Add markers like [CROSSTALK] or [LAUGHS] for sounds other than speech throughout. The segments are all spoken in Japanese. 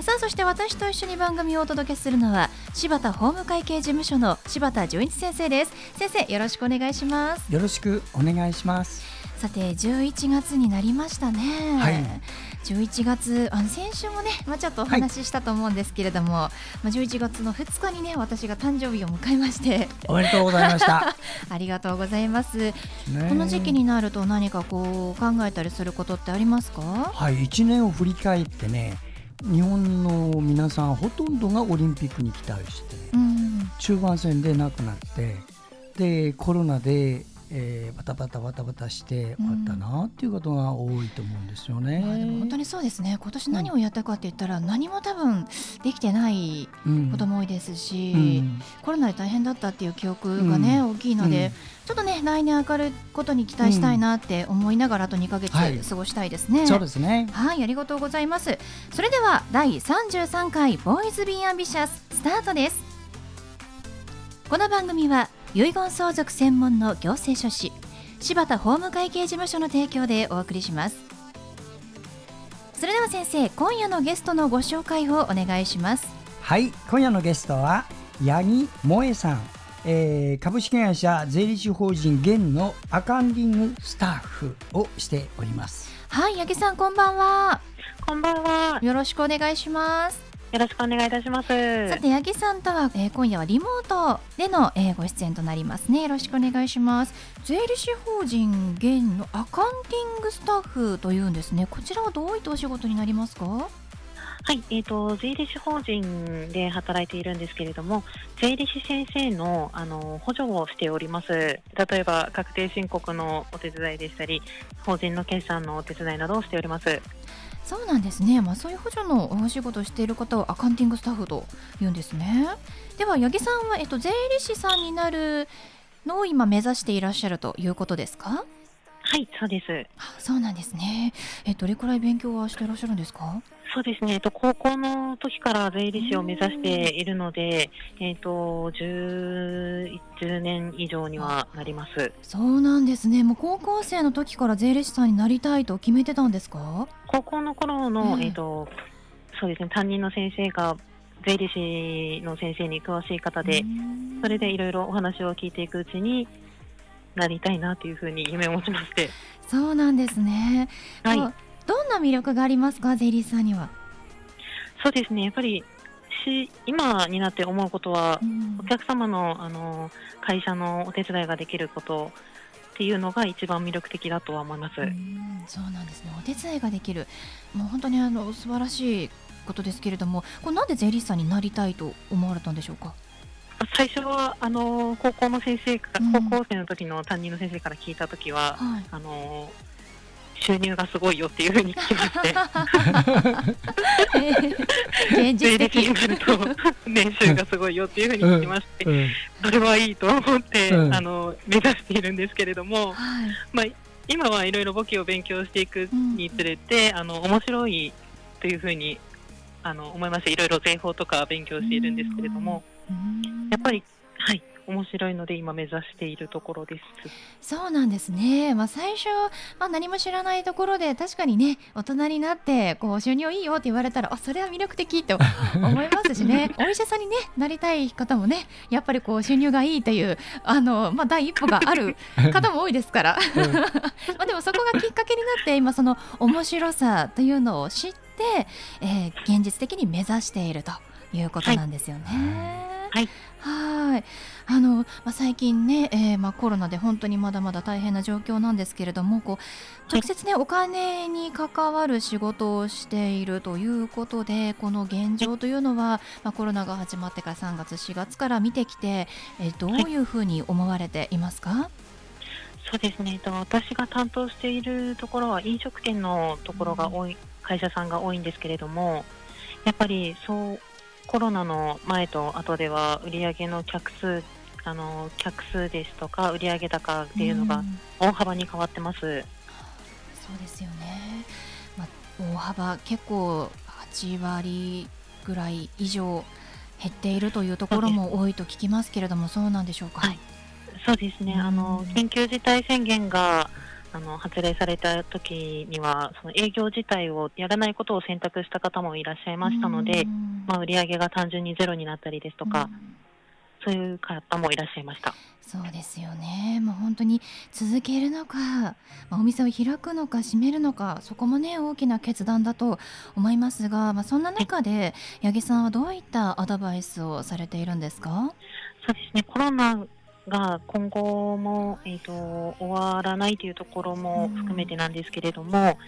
さあそして私と一緒に番組をお届けするのは柴田法務会計事務所の柴田純一先生です。先生よろしくお願いします。よろしくお願いします。さて11月になりましたね、はい、11月あの先週もね、まあ、ちょっとお話ししたと思うんですけれども、はい、まあ、11月の2日にね私が誕生日を迎えまして。おめでとうございました。[LAUGHS] ありがとうございます、この時期になると何かこう考えたりすることってありますか？はい1年を振り返ってね日本の皆さんほとんどがオリンピックに期待して、うん、中盤戦でなくなってでコロナでえー、バタバタバタバタして終わったなっていうことが多いと思うんですよね。うん、まあ、でも本当にそうですね。今年何をやったかって言ったら、何も多分できてないことも多いですし、うん、コロナで大変だったっていう記憶がね、大きいので、ちょっとね来年明るいことに期待したいなって思いながらあと2か月過ごしたいですね、はい、そうですね。はいありがとうございます。それでは第33回ボーイズビーアンビシャススタートです。この番組は遺言相続専門の行政書士柴田法務会計事務所の提供でお送りします。それでは先生今夜のゲストのご紹介をお願いします。はい今夜のゲストは八木萌さん、えー、株式会社税理士法人現のアカンディングスタッフをしております。はい八木さんこんばんは。こんばんは。よろしくお願いしますよろしくお願いいたします。さて八木さんとは、えー、今夜はリモートでの、えー、ご出演となりますね。よろしくお願いします。税理士法人現のアカウンティングスタッフというんですね。こちらはどういったお仕事になりますか？はい、えーと、税理士法人で働いているんですけれども、税理士先生のあの補助をしております。例えば、確定申告のお手伝いでしたり、法人の決算のお手伝いなどをしております。そうなんですね、まあ、そういう補助のお仕事をしている方はアカウンティングスタッフと言うんですね。では八木さんは、えっと、税理士さんになるのを今目指していらっしゃるということですか？はい、そうです。あそうなんですね。え、どれくらい勉強はしていらっしゃるんですか？そうですね、えっと、高校の時から税理士を目指しているので、えっと、10, 10年以上にはなります。そうなんですね、もう高校生の時から税理士さんになりたいと決めてたんですか？高校の頃の、えー、っと、そうですね、担任の先生が税理士の先生に詳しい方で、それでいろいろお話を聞いていくうちになりたいなというふうに夢を持ちまして。そうなんですね。はい。どんな魅力がありますか、税理士さんには。そうですね、やっぱりし今になって思うことは、うん、お客様のあの会社のお手伝いができることっていうのが一番魅力的だとは思います。うそうなんですね。お手伝いができる、もう本当にあの素晴らしいことですけれども、これなんで税理士さんになりたいと思われたんでしょうか？最初はあの高校の先生か、うん、高校生の時の担任の先生から聞いた時は、はい、あの収入がすごいよっていうふうに聞きまして、えー、現実的になると年収がすごいよっていうふうに聞きまして、うん、それはいいと思って、うん、あの目指しているんですけれども、はい、まあ、今はいろいろ簿記を勉強していくにつれて、うん、あの面白いというふうにあの思いましていろいろ税法とか勉強しているんですけれども、やっぱりはい面白いので今目指しているところです。そうなんですね、まあ、最初、まあ、何も知らないところで確かにね大人になってこう収入いいよって言われたらあそれは魅力的と [LAUGHS] 思いますしね。お医者さんに、ね、なりたい方もねやっぱりこう収入がいいというあの、まあ、第一歩がある方も多いですから、[LAUGHS] まあでもそこがきっかけになって今その面白さというのを知って、えー、現実的に目指しているとい。うことなんですよね。はい、はい。あの、まあ、最近ね、えー、まあ、コロナで本当にまだまだ大変な状況なんですけれどもこう直接ね、お金に関わる仕事をしているということでこの現状というのは、まあ、コロナが始まってから3月4月から見てきて、えー、どういうふうに思われていますか、そうですね。私が担当しているところは飲食店のところが多い、うん、会社さんが多いんですけれどもやっぱりそうコロナの前と後では売上の客数あの客数ですとか売上高っていうのが大幅に変わってます。そうですよね。まあ、大幅結構8割ぐらい以上減っているというところも多いと聞きますけれども、そうなんでしょうか？はい、そうですね。あの緊急事態宣言があの発令された時にはその営業自体をやらないことを選択した方もいらっしゃいましたので、まあ、売上が単純にゼロになったりですとか、そういう方もいらっしゃいました。そうですよね。もう本当に続けるのか、まあ、お店を開くのか閉めるのか、そこもね大きな決断だと思いますが、まあそんな中で八木さんはどういったアドバイスをされているんですか？そうですね。コロナが今後もえっ、ー、と終わらないというところも含めてなんですけれども。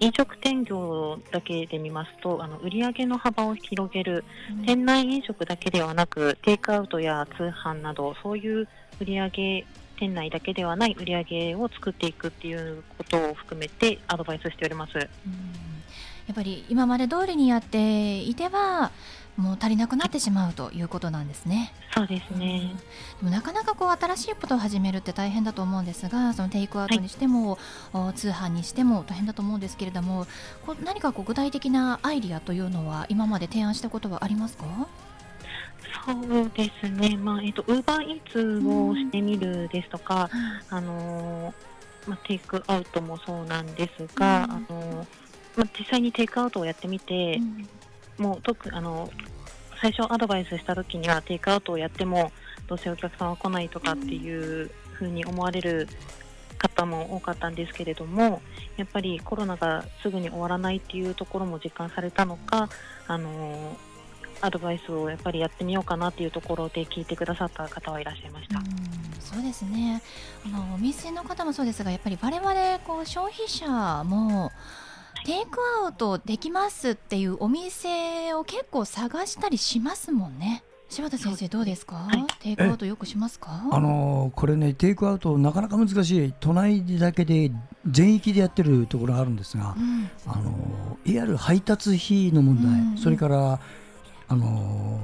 飲食店業だけで見ますと、あの売上の幅を広げる、うん、店内飲食だけではなく、テイクアウトや通販など、そういう売上店内だけではない売上を作っていくっていうことを含めてアドバイスしております。うん、やっぱり今まで通りにやっていてはもう足りなくなってしまうということなんですね。そうですね。でもなかなかこう新しいことを始めるって大変だと思うんですが、そのテイクアウトにしても、はい、通販にしても大変だと思うんですけれども、こう何かこう具体的なアイディアというのは今まで提案したことはありますか？そうですね。まあえっ、ー、とウーバーイーツをしてみるですとか、うん、あのまあテイクアウトもそうなんですが、うん、あのまあ実際にテイクアウトをやってみて。うんもう特あの最初アドバイスした時にはテイクアウトをやってもどうせお客さんは来ないとかっていうふうに思われる方も多かったんですけれどもやっぱりコロナがすぐに終わらないっていうところも実感されたのかあのアドバイスをやっぱりやってみようかなっていうところで聞いてくださった方はいらっしゃいました。そうですねあのお店の方もそうですがやっぱり我々こう消費者もテイクアウトできますっていうお店を結構探したりしますもんね。柴田先生どうですか、はい、テイクアウトよくしますか？あのこれねテイクアウトなかなか難しい。都内だけで全域でやってるところがあるんですが、うん、あのいわゆる配達費の問題、うん、それからあの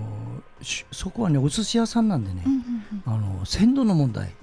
そこはねお寿司屋さんなんでね、あの鮮度の問題、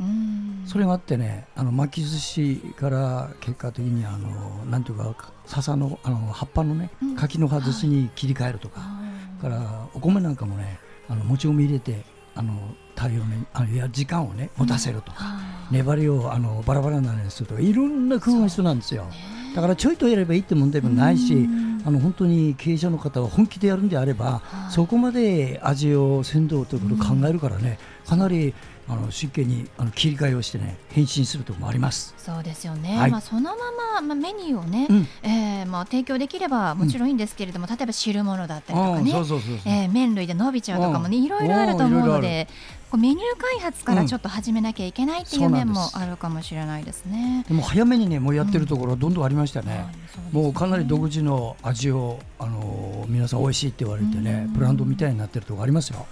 それがあってねあの巻き寿司から結果的にあのなんていうか笹のあの葉っぱのね柿の葉寿司に切り替えるとか、はい、からお米なんかもねあの餅を入れてあの対応ねあいや時間をね持たせると。か、うん、粘りをあのバラバラになるようにするとかいろんな工夫が必要なんですよ。だからちょいとやればいいって問題もないし、あの本当に経営者の方は本気でやるんであれば、そこまで味を鮮度ということを考えるからね、かなりあの真剣にあの切り替えをしてね返信するところもあります。そうですよね、はい、まあ、そのまま、まあ、メニューをね、うん、えー、まあ、提供できればもちろんいいんですけれども、うん、例えば汁物だったりとかね麺類で伸びちゃうとかもねいろいろあると思うのでこうメニュー開発からちょっと始めなきゃいけないっていう面もあるかもしれないですね。でも早めにねもうやってるところはどんどんありましたね。うん、もうかなり独自の味をあの皆さん美味しいって言われてね、ブランドみたいになってるところありますよ。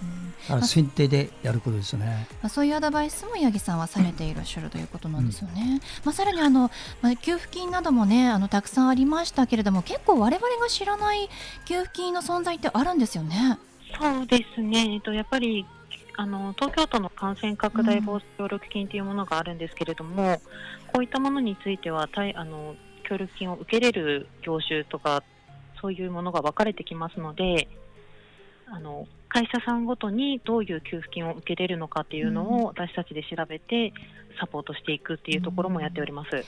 だから選定でやることですね。まあ、そういうアドバイスも八木さんはされていらっしゃるということなんですよね。うん、まあさらにあの、まあ、給付金などもねあのたくさんありましたけれども結構我々が知らない給付金の存在ってあるんですよね。そうですね。えっとやっぱりあの東京都の感染拡大防止協力金というものがあるんですけれども、うん、こういったものについてはあの協力金を受けれる業種とかそういうものが分かれてきますのであの会社さんごとにどういう給付金を受けれるのかっていうのを私たちで調べてサポートしていくっていうところもやっております。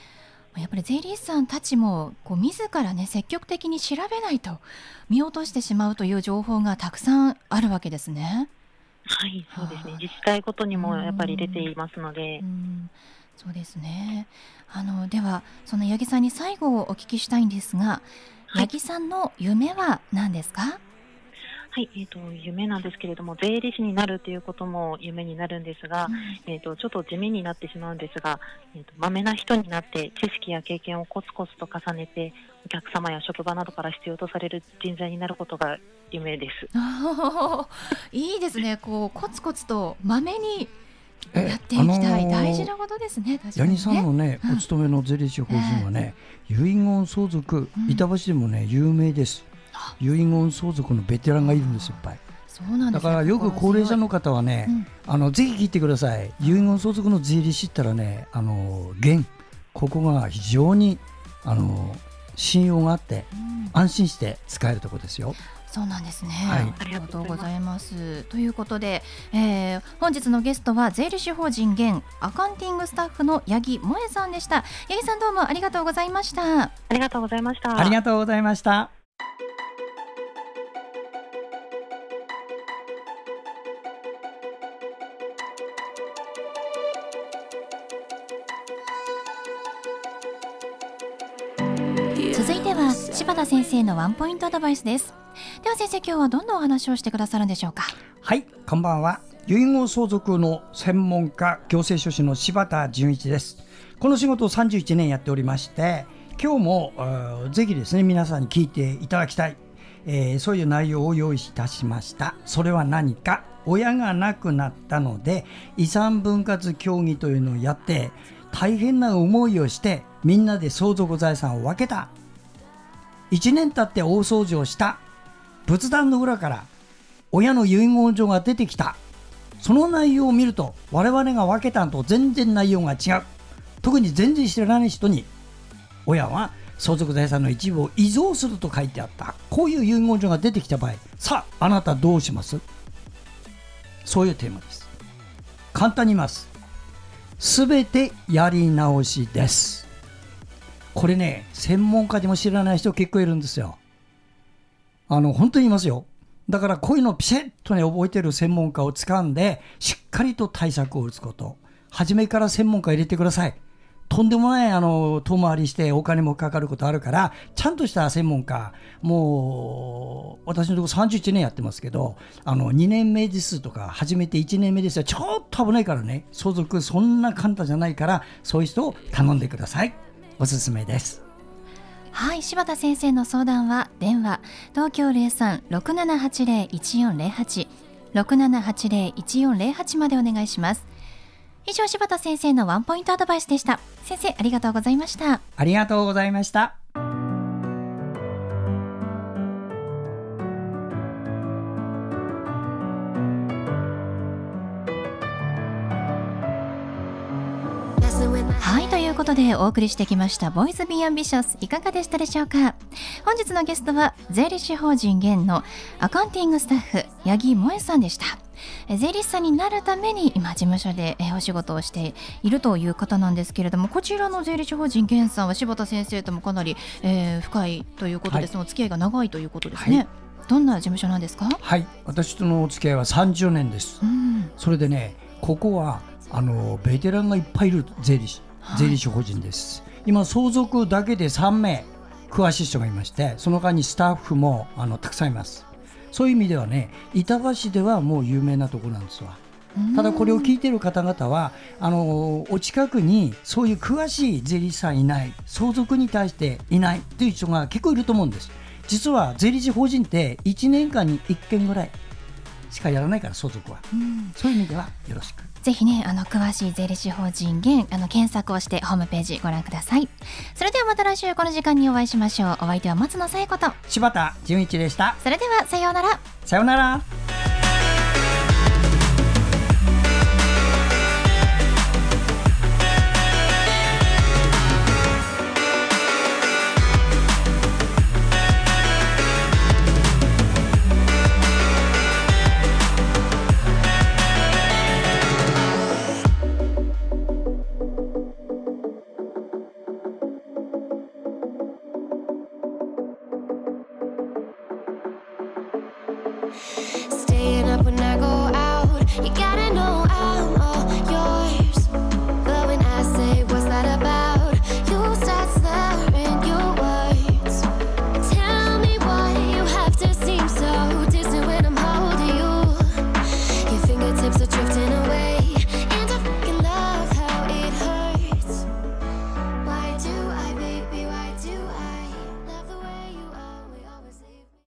やっぱり税理士さんたちもこう自らね積極的に調べないと見落としてしまうという情報がたくさんあるわけですね。はい、そうですね。自治体ごとにもやっぱり出ていますので。そうですね。あのではその八木さんに最後お聞きしたいんですが、はい、八木さんの夢は何ですか？はい、えーと、夢なんですけれども税理士になるということも夢になるんですが、うん、えーと、ちょっと地味になってしまうんですが、えーと、まめな人になって知識や経験をコツコツと重ねてお客様や職場などから必要とされる人材になることが夢です。[LAUGHS] いいですねこうコツコツとまめにやっていきたい、あのー、大事なことですね。ヤニ、さんのね、お勤めの税理士法人はね、遺言相続、板橋でもね有名です。遺言相続のベテランがいるんですいっぱい。そうなんだからよく高齢者の方はね、うん、あのぜひ聞いてください。遺言相続の税理士ったらねあの現ここが非常にあの信用があって、うん、安心して使えるところですよ。そうなんですね、はい、ありがとうございます。ということで、えー、本日のゲストは税理士法人現アカウンティングスタッフの八木萌さんでした。八木さんどうもありがとうございました。ありがとうございました。ありがとうございました続いては柴田先生のワンポイントアドバイスです。では先生今日はどんなお話をしてくださるんでしょうか？はいこんばんは遺言相続の専門家行政書士の柴田純一です。この仕事を31年やっておりまして今日もぜひですね皆さんに聞いていただきたい、えー、そういう内容を用意いたしました。それは何か？親が亡くなったので遺産分割協議というのをやって大変な思いをしてみんなで相続財産を分けた。1年経って大掃除をした。仏壇の裏から親の遺言状が出てきた。その内容を見ると我々が分けたのと全然内容が違う。特に全然知らない人に親は相続財産の一部を遺贈すると書いてあった。こういう遺言状が出てきた場合さああなたどうします？そういうテーマです。簡単に言います。すべてやり直しです。これね専門家でも知らない人結構いるんですよあの、本当にいますよ。だからこういうのをピシッとね、覚えてる専門家を掴んで、しっかりと対策を打つこと。初めから専門家入れてください。とんでもない、あの、遠回りしてお金もかかることあるから、ちゃんとした専門家、もう、私のところ31年やってますけど、あの、2年目ですとか、初めて1年目ですよ。ちょっと危ないからね、相続そんな簡単じゃないから、そういう人を頼んでください。おすすめです。はい柴田先生の相談は電話東京0367801408 6780-1408までお願いします。以上柴田先生のワンポイントアドバイスでした。先生ありがとうございました。ありがとうございましたことでお送りしてきました「ボイズ・ビー・アンビシャス」いかがでしたでしょうか？本日のゲストは税理士法人現のアカウンティングスタッフ八木萌さんでした。税理士さんになるために今事務所でお仕事をしているという方なんですけれどもこちらの税理士法人現さんは柴田先生ともかなり、えー、深いということです、はい、お付き合いが長いということですね、はい。どんな事務所なんですか？はい。私とのお付き合いは30年です、うん、それでねここはあのベテランがいっぱいいる税理士税理士法人です、はい、今相続だけで3名詳しい人がいましてその間にスタッフもあのたくさんいます。そういう意味ではね板橋ではもう有名なところなんですわ。ただこれを聞いてる方々はあのお近くにそういう詳しい税理士さんいない相続に対していないという人が結構いると思うんです。実は税理士法人って1年間に1件ぐらいしかやらないから相続は、そういう意味ではよろしく。ぜひねあの詳しい税理士法人現あの検索をしてホームページご覧ください。それではまた来週この時間にお会いしましょう。お相手は松野紗友子と。柴田純一でした。それではさようなら。さようなら staying